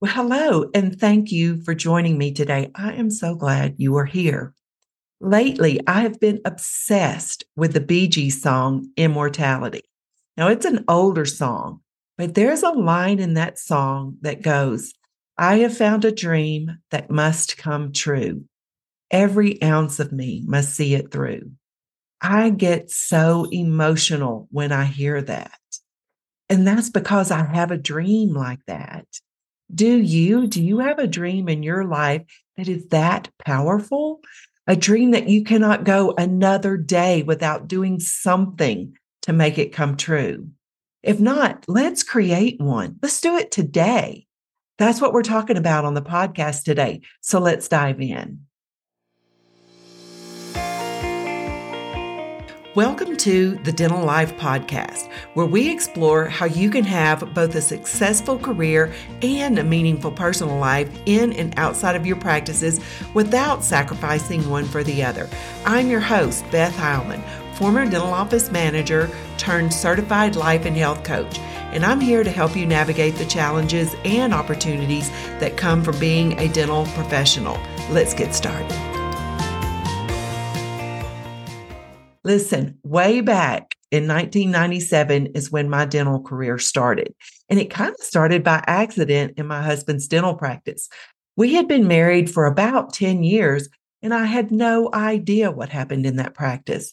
Well, hello, and thank you for joining me today. I am so glad you are here. Lately, I have been obsessed with the Bee Gees song Immortality. Now, it's an older song, but there's a line in that song that goes, I have found a dream that must come true. Every ounce of me must see it through. I get so emotional when I hear that. And that's because I have a dream like that. Do you? Do you have a dream in your life that is that powerful? A dream that you cannot go another day without doing something to make it come true. If not, let's create one. Let's do it today. That's what we're talking about on the podcast today. So let's dive in. Welcome to the Dental Life Podcast, where we explore how you can have both a successful career and a meaningful personal life in and outside of your practices without sacrificing one for the other. I'm your host, Beth Heilman, former dental office manager turned certified life and health coach, and I'm here to help you navigate the challenges and opportunities that come from being a dental professional. Let's get started. Listen, way back in 1997 is when my dental career started. And it kind of started by accident in my husband's dental practice. We had been married for about 10 years, and I had no idea what happened in that practice.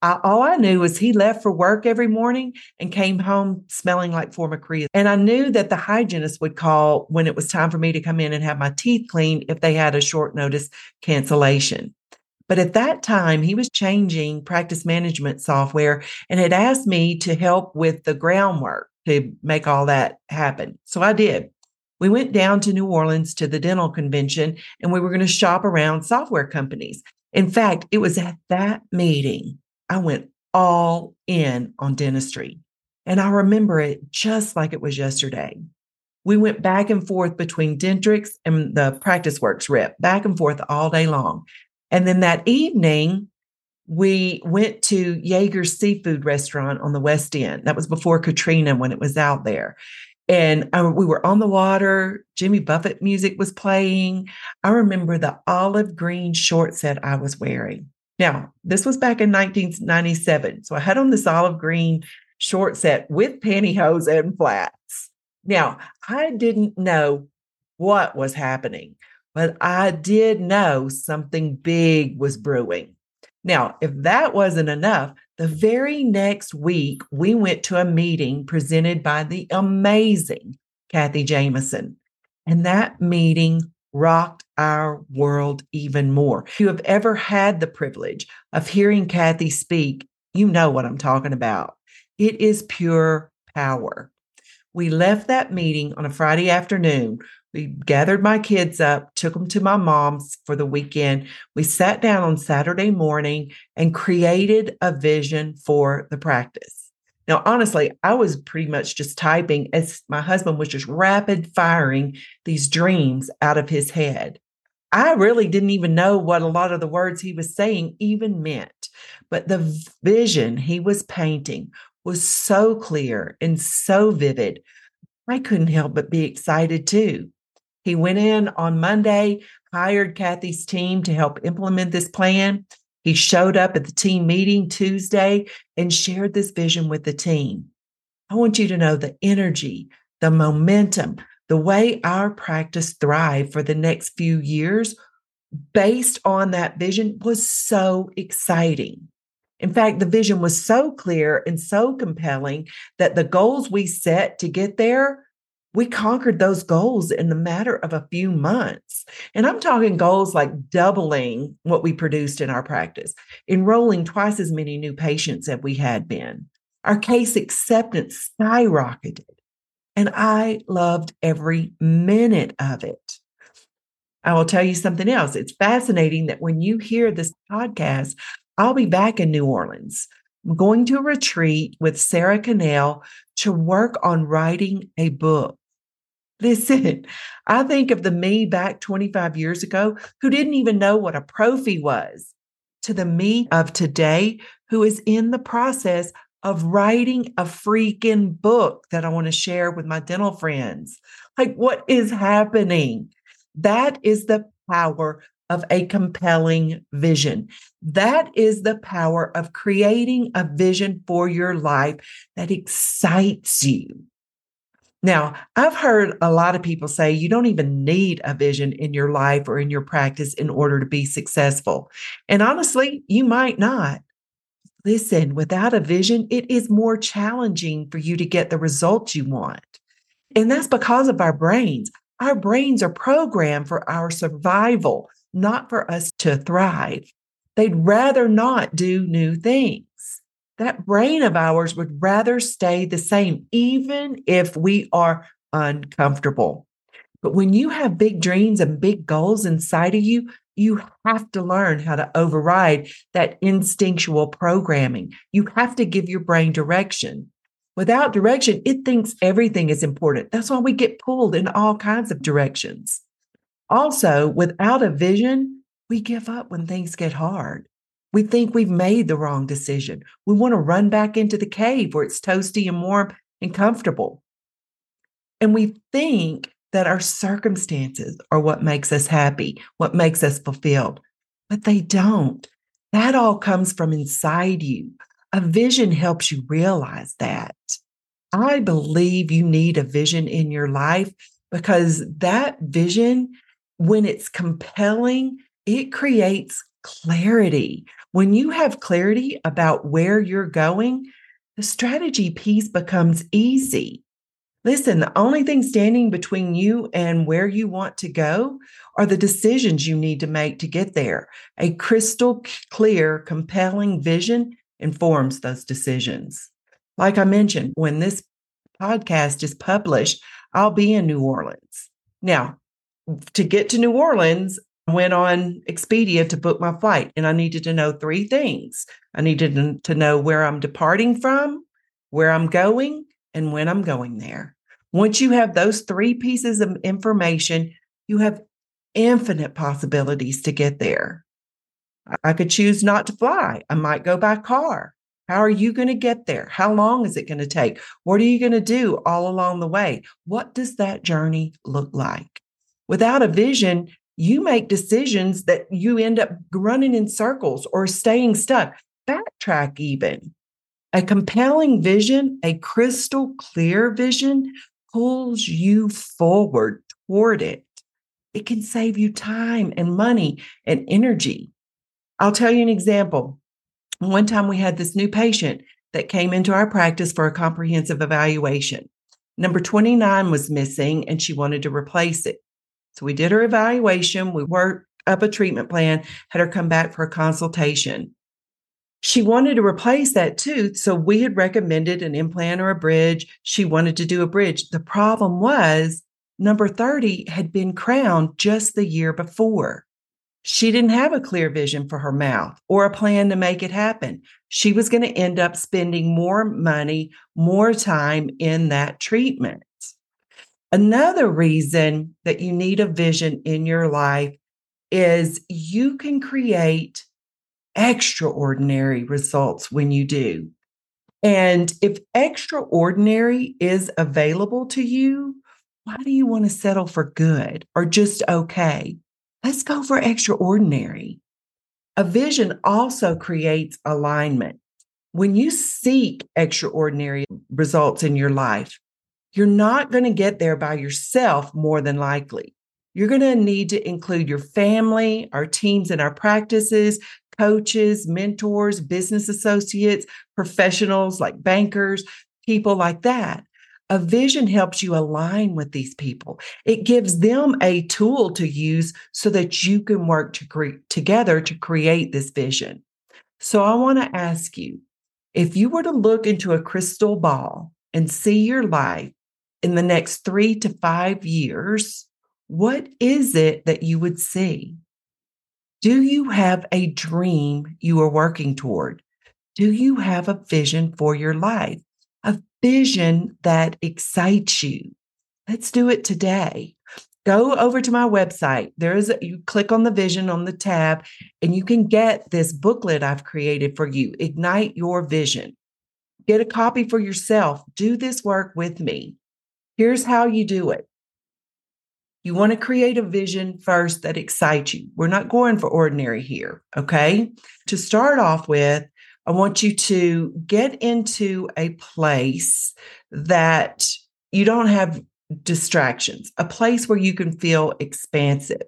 I, all I knew was he left for work every morning and came home smelling like formocresol. And I knew that the hygienist would call when it was time for me to come in and have my teeth cleaned if they had a short notice cancellation. But at that time, he was changing practice management software and had asked me to help with the groundwork to make all that happen. So I did. We went down to New Orleans to the dental convention and we were going to shop around software companies. In fact, it was at that meeting I went all in on dentistry. And I remember it just like it was yesterday. We went back and forth between Dentrix and the Practice Works rep, back and forth all day long. And then that evening, we went to Jaeger's seafood restaurant on the West End. That was before Katrina when it was out there. And I, we were on the water. Jimmy Buffett music was playing. I remember the olive green short set I was wearing. Now, this was back in 1997. So I had on this olive green short set with pantyhose and flats. Now, I didn't know what was happening but I did know something big was brewing. Now, if that wasn't enough, the very next week, we went to a meeting presented by the amazing Cathy Jameson. And that meeting rocked our world even more. If you have ever had the privilege of hearing Cathy speak, you know what I'm talking about. It is pure power. We left that meeting on a Friday afternoon we gathered my kids up, took them to my mom's for the weekend. We sat down on Saturday morning and created a vision for the practice. Now, honestly, I was pretty much just typing as my husband was just rapid firing these dreams out of his head. I really didn't even know what a lot of the words he was saying even meant, but the vision he was painting was so clear and so vivid. I couldn't help but be excited too. He went in on Monday, hired Cathy's team to help implement this plan. He showed up at the team meeting Tuesday and shared this vision with the team. I want you to know the energy, the momentum, the way our practice thrived for the next few years based on that vision was so exciting. In fact, the vision was so clear and so compelling that the goals we set to get there we conquered those goals in the matter of a few months. And I'm talking goals like doubling what we produced in our practice, enrolling twice as many new patients as we had been. Our case acceptance skyrocketed. And I loved every minute of it. I will tell you something else. It's fascinating that when you hear this podcast, I'll be back in New Orleans. I'm going to a retreat with Sarah Cannell to work on writing a book. Listen, I think of the me back 25 years ago who didn't even know what a prophy was to the me of today who is in the process of writing a freaking book that I want to share with my dental friends. Like, what is happening? That is the power of a compelling vision. That is the power of creating a vision for your life that excites you. Now, I've heard a lot of people say you don't even need a vision in your life or in your practice in order to be successful. And honestly, you might not. Listen, without a vision, it is more challenging for you to get the results you want. And that's because of our brains. Our brains are programmed for our survival, not for us to thrive. They'd rather not do new things. That brain of ours would rather stay the same, even if we are uncomfortable. But when you have big dreams and big goals inside of you, you have to learn how to override that instinctual programming. You have to give your brain direction. Without direction, it thinks everything is important. That's why we get pulled in all kinds of directions. Also, without a vision, we give up when things get hard. We think we've made the wrong decision. We want to run back into the cave where it's toasty and warm and comfortable. And we think that our circumstances are what makes us happy, what makes us fulfilled, but they don't. That all comes from inside you. A vision helps you realize that. I believe you need a vision in your life because that vision, when it's compelling, it creates clarity. When you have clarity about where you're going, the strategy piece becomes easy. Listen, the only thing standing between you and where you want to go are the decisions you need to make to get there. A crystal clear, compelling vision informs those decisions. Like I mentioned, when this podcast is published, I'll be in New Orleans. Now, to get to New Orleans, went on Expedia to book my flight, and I needed to know three things. I needed to know where I'm departing from, where I'm going, and when I'm going there. Once you have those three pieces of information, you have infinite possibilities to get there. I could choose not to fly. I might go by car. How are you going to get there? How long is it going to take? What are you going to do all along the way? What does that journey look like? Without a vision, you make decisions that you end up running in circles or staying stuck. Backtrack, even. A compelling vision, a crystal clear vision, pulls you forward toward it. It can save you time and money and energy. I'll tell you an example. One time we had this new patient that came into our practice for a comprehensive evaluation. Number 29 was missing and she wanted to replace it. So we did her evaluation, we worked up a treatment plan, had her come back for a consultation. She wanted to replace that tooth. So we had recommended an implant or a bridge. She wanted to do a bridge. The problem was number 30 had been crowned just the year before. She didn't have a clear vision for her mouth or a plan to make it happen. She was going to end up spending more money, more time in that treatment. Another reason that you need a vision in your life is you can create extraordinary results when you do. And if extraordinary is available to you, why do you want to settle for good or just okay? Let's go for extraordinary. A vision also creates alignment. When you seek extraordinary results in your life, you're not going to get there by yourself more than likely. You're going to need to include your family, our teams and our practices, coaches, mentors, business associates, professionals like bankers, people like that. A vision helps you align with these people. It gives them a tool to use so that you can work to cre- together to create this vision. So I want to ask you if you were to look into a crystal ball and see your life in the next three to five years, what is it that you would see? Do you have a dream you are working toward? Do you have a vision for your life? A vision that excites you? Let's do it today. Go over to my website. There is a, you click on the vision on the tab and you can get this booklet I've created for you. Ignite your vision. Get a copy for yourself. Do this work with me. Here's how you do it You want to create a vision first that excites you. We're not going for ordinary here. Okay. To start off with, I want you to get into a place that you don't have distractions, a place where you can feel expansive.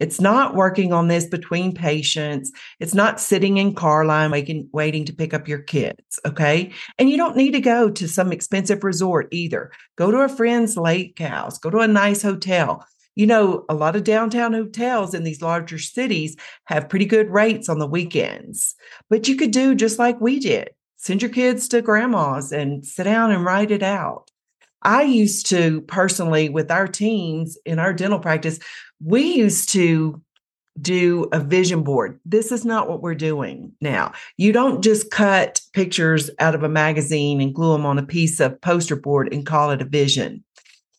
It's not working on this between patients. It's not sitting in car line waiting, waiting to pick up your kids. Okay. And you don't need to go to some expensive resort either. Go to a friend's lake house, go to a nice hotel. You know, a lot of downtown hotels in these larger cities have pretty good rates on the weekends, but you could do just like we did send your kids to grandma's and sit down and write it out. I used to personally, with our teams in our dental practice, we used to do a vision board. This is not what we're doing now. You don't just cut pictures out of a magazine and glue them on a piece of poster board and call it a vision.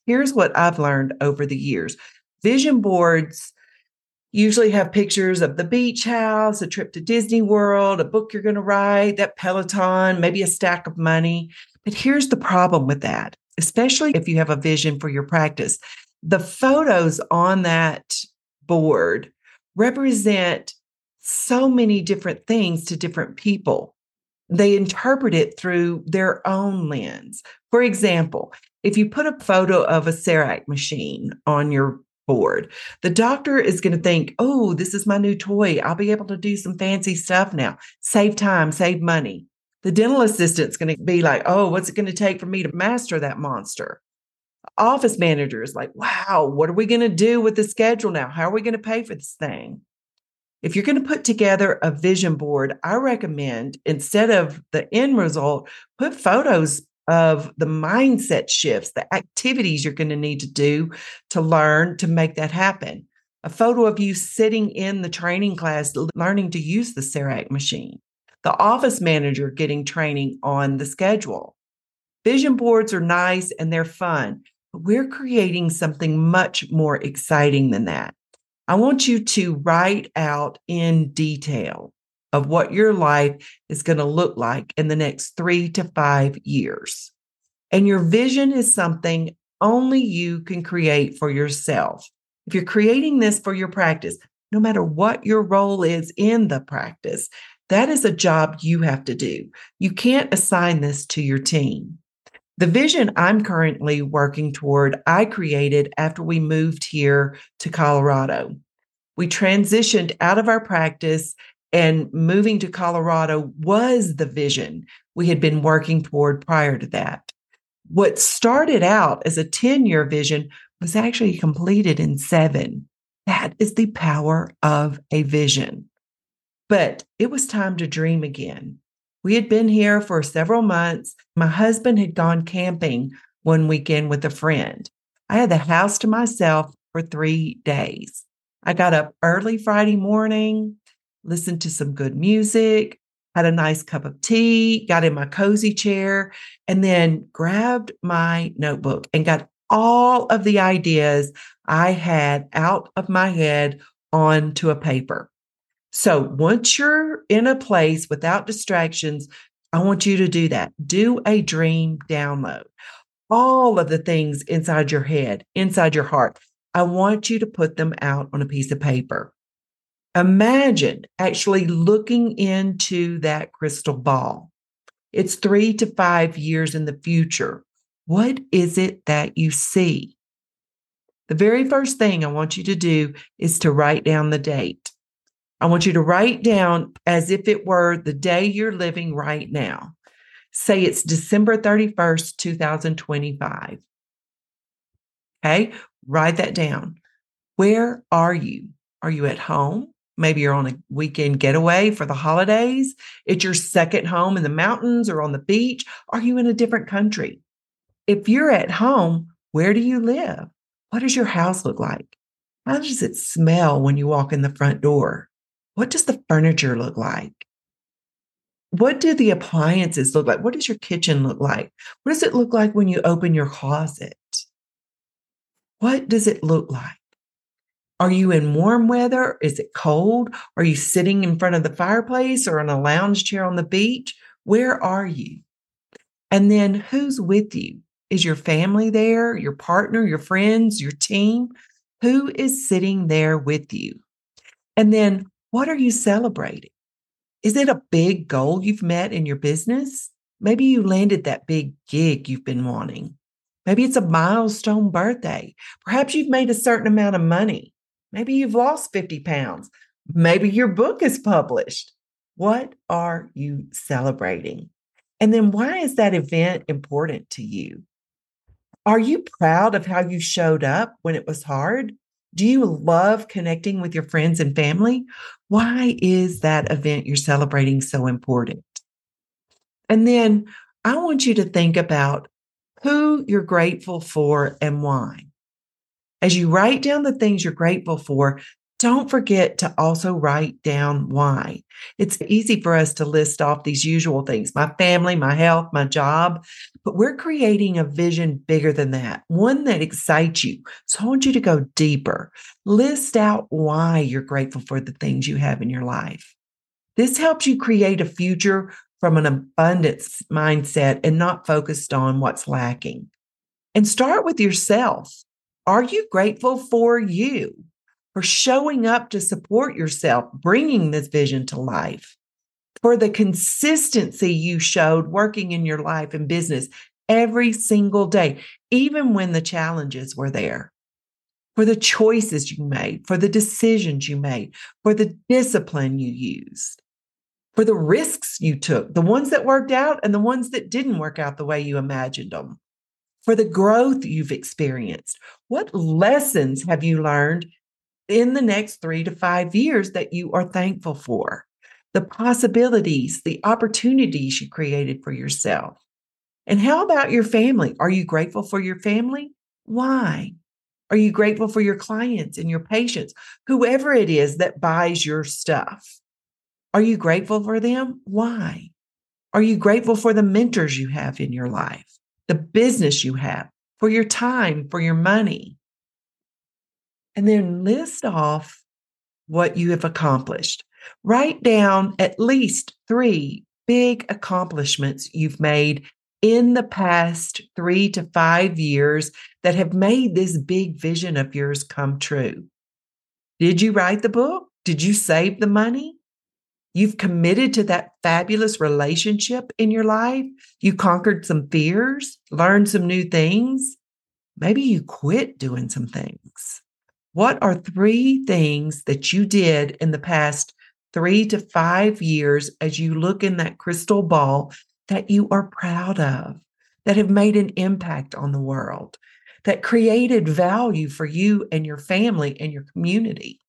Here's what I've learned over the years vision boards usually have pictures of the beach house, a trip to Disney World, a book you're going to write, that Peloton, maybe a stack of money. But here's the problem with that, especially if you have a vision for your practice. The photos on that board represent so many different things to different people. They interpret it through their own lens. For example, if you put a photo of a CEREC machine on your board, the doctor is going to think, oh, this is my new toy. I'll be able to do some fancy stuff now, save time, save money. The dental assistant's going to be like, oh, what's it going to take for me to master that monster? Office manager is like, wow, what are we going to do with the schedule now? How are we going to pay for this thing? If you're going to put together a vision board, I recommend instead of the end result, put photos of the mindset shifts, the activities you're going to need to do to learn to make that happen. A photo of you sitting in the training class, learning to use the CEREC machine. The office manager getting training on the schedule. Vision boards are nice and they're fun, but we're creating something much more exciting than that. I want you to write out in detail of what your life is going to look like in the next three to five years. And your vision is something only you can create for yourself. If you're creating this for your practice, no matter what your role is in the practice, that is a job you have to do. You can't assign this to your team. The vision I'm currently working toward, I created after we moved here to Colorado. We transitioned out of our practice and moving to Colorado was the vision we had been working toward prior to that. What started out as a 10 year vision was actually completed in seven. That is the power of a vision. But it was time to dream again. We had been here for several months. My husband had gone camping one weekend with a friend. I had the house to myself for three days. I got up early Friday morning, listened to some good music, had a nice cup of tea, got in my cozy chair, and then grabbed my notebook and got all of the ideas I had out of my head onto a paper. So once you're in a place without distractions, I want you to do that. Do a dream download. All of the things inside your head, inside your heart, I want you to put them out on a piece of paper. Imagine actually looking into that crystal ball. It's three to five years in the future. What is it that you see? The very first thing I want you to do is to write down the date. I want you to write down as if it were the day you're living right now. Say it's December 31st, 2025. Okay, write that down. Where are you? Are you at home? Maybe you're on a weekend getaway for the holidays. It's your second home in the mountains or on the beach. Are you in a different country? If you're at home, where do you live? What does your house look like? How does it smell when you walk in the front door? What does the furniture look like? What do the appliances look like? What does your kitchen look like? What does it look like when you open your closet? What does it look like? Are you in warm weather? Is it cold? Are you sitting in front of the fireplace or on a lounge chair on the beach? Where are you? And then who's with you? Is your family there, your partner, your friends, your team? Who is sitting there with you? And then what are you celebrating? Is it a big goal you've met in your business? Maybe you landed that big gig you've been wanting. Maybe it's a milestone birthday. Perhaps you've made a certain amount of money. Maybe you've lost 50 pounds. Maybe your book is published. What are you celebrating? And then why is that event important to you? Are you proud of how you showed up when it was hard? Do you love connecting with your friends and family? Why is that event you're celebrating so important? And then I want you to think about who you're grateful for and why. As you write down the things you're grateful for, don't forget to also write down why. It's easy for us to list off these usual things my family, my health, my job, but we're creating a vision bigger than that, one that excites you. So I want you to go deeper. List out why you're grateful for the things you have in your life. This helps you create a future from an abundance mindset and not focused on what's lacking. And start with yourself. Are you grateful for you? For showing up to support yourself, bringing this vision to life, for the consistency you showed working in your life and business every single day, even when the challenges were there, for the choices you made, for the decisions you made, for the discipline you used, for the risks you took, the ones that worked out and the ones that didn't work out the way you imagined them. For the growth you've experienced. What lessons have you learned in the next three to five years that you are thankful for, the possibilities, the opportunities you created for yourself. And how about your family? Are you grateful for your family? Why? Are you grateful for your clients and your patients, whoever it is that buys your stuff? Are you grateful for them? Why? Are you grateful for the mentors you have in your life, the business you have, for your time, for your money? And then list off what you have accomplished. Write down at least three big accomplishments you've made in the past three to five years that have made this big vision of yours come true. Did you write the book? Did you save the money? You've committed to that fabulous relationship in your life. You conquered some fears, learned some new things. Maybe you quit doing some things. What are three things that you did in the past three to five years as you look in that crystal ball that you are proud of, that have made an impact on the world, that created value for you and your family and your community?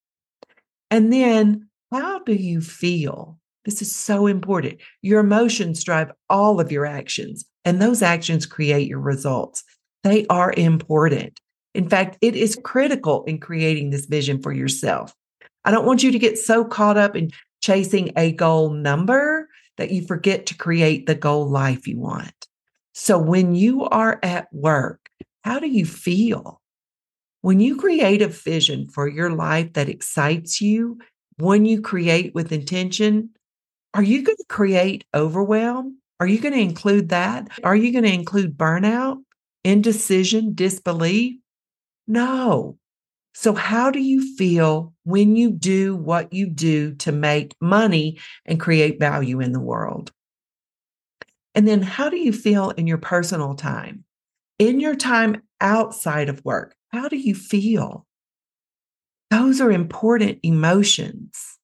And then, how do you feel? This is so important. Your emotions drive all of your actions, and those actions create your results. They are important. In fact, it is critical in creating this vision for yourself. I don't want you to get so caught up in chasing a goal number that you forget to create the goal life you want. So when you are at work, how do you feel? When you create a vision for your life that excites you, when you create with intention, are you going to create overwhelm? Are you going to include that? Are you going to include burnout, indecision, disbelief? No. So, how do you feel when you do what you do to make money and create value in the world? And then, how do you feel in your personal time? In your time outside of work, how do you feel? Those are important emotions.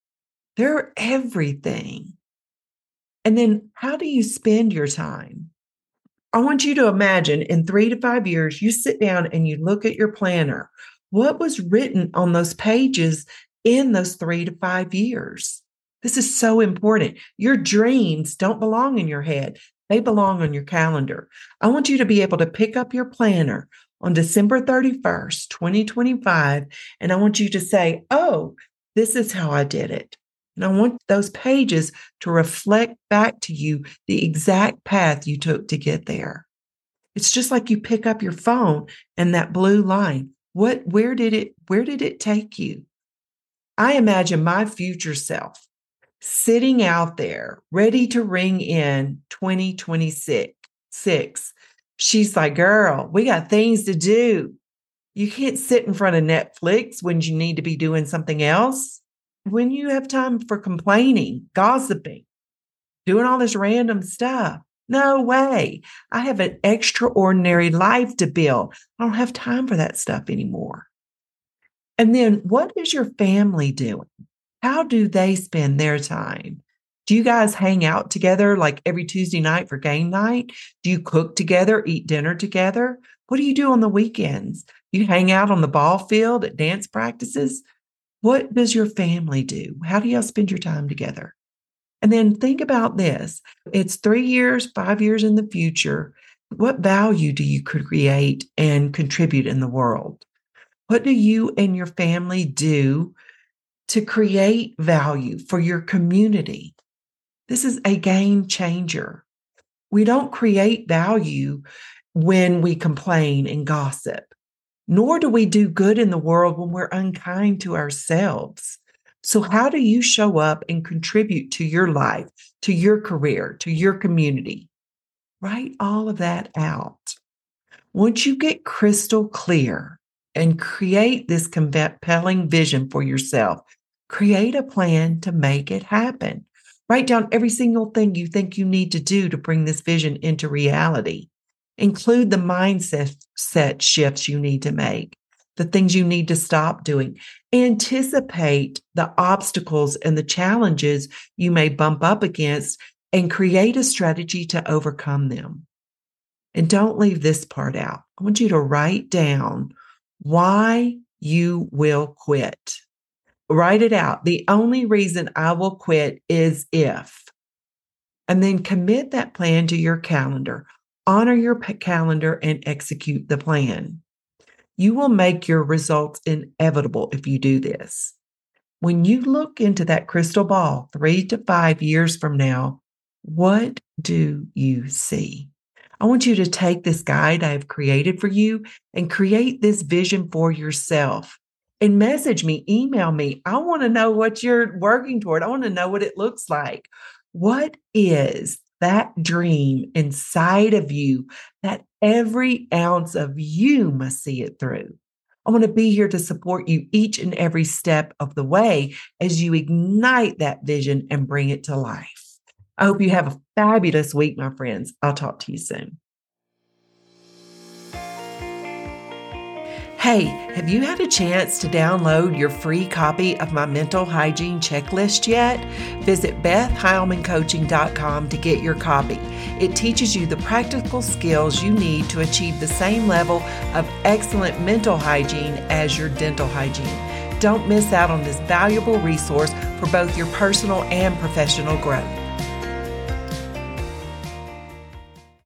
They're everything. And then, how do you spend your time? I want you to imagine in three to five years, you sit down and you look at your planner. What was written on those pages in those three to five years? This is so important. Your dreams don't belong in your head, they belong on your calendar. I want you to be able to pick up your planner on December 31st, 2025, and I want you to say, Oh, this is how I did it. And I want those pages to reflect back to you the exact path you took to get there. It's just like you pick up your phone and that blue line. What where did it where did it take you? I imagine my future self sitting out there ready to ring in 2026. Six. She's like, "Girl, we got things to do. You can't sit in front of Netflix when you need to be doing something else. When you have time for complaining, gossiping, doing all this random stuff. No way. I have an extraordinary life to build. I don't have time for that stuff anymore. And then what is your family doing? How do they spend their time? Do you guys hang out together like every Tuesday night for game night? Do you cook together, eat dinner together? What do you do on the weekends? You hang out on the ball field at dance practices? What does your family do? How do y'all spend your time together? And then think about this it's three years, five years in the future. What value do you create and contribute in the world? What do you and your family do to create value for your community? This is a game changer. We don't create value when we complain and gossip, nor do we do good in the world when we're unkind to ourselves. So, how do you show up and contribute to your life, to your career, to your community? Write all of that out. Once you get crystal clear and create this compelling vision for yourself, create a plan to make it happen. Write down every single thing you think you need to do to bring this vision into reality. Include the mindset set shifts you need to make the things you need to stop doing. Anticipate the obstacles and the challenges you may bump up against and create a strategy to overcome them. And don't leave this part out. I want you to write down why you will quit. Write it out. The only reason I will quit is if. And then commit that plan to your calendar. Honor your calendar and execute the plan. You will make your results inevitable if you do this. When you look into that crystal ball three to five years from now, what do you see? I want you to take this guide I've created for you and create this vision for yourself and message me, email me. I want to know what you're working toward. I want to know what it looks like. What is that dream inside of you that every ounce of you must see it through. I want to be here to support you each and every step of the way as you ignite that vision and bring it to life. I hope you have a fabulous week, my friends. I'll talk to you soon. Hey, have you had a chance to download your free copy of my mental hygiene checklist yet? Visit BethHeilmanCoaching.com to get your copy. It teaches you the practical skills you need to achieve the same level of excellent mental hygiene as your dental hygiene. Don't miss out on this valuable resource for both your personal and professional growth.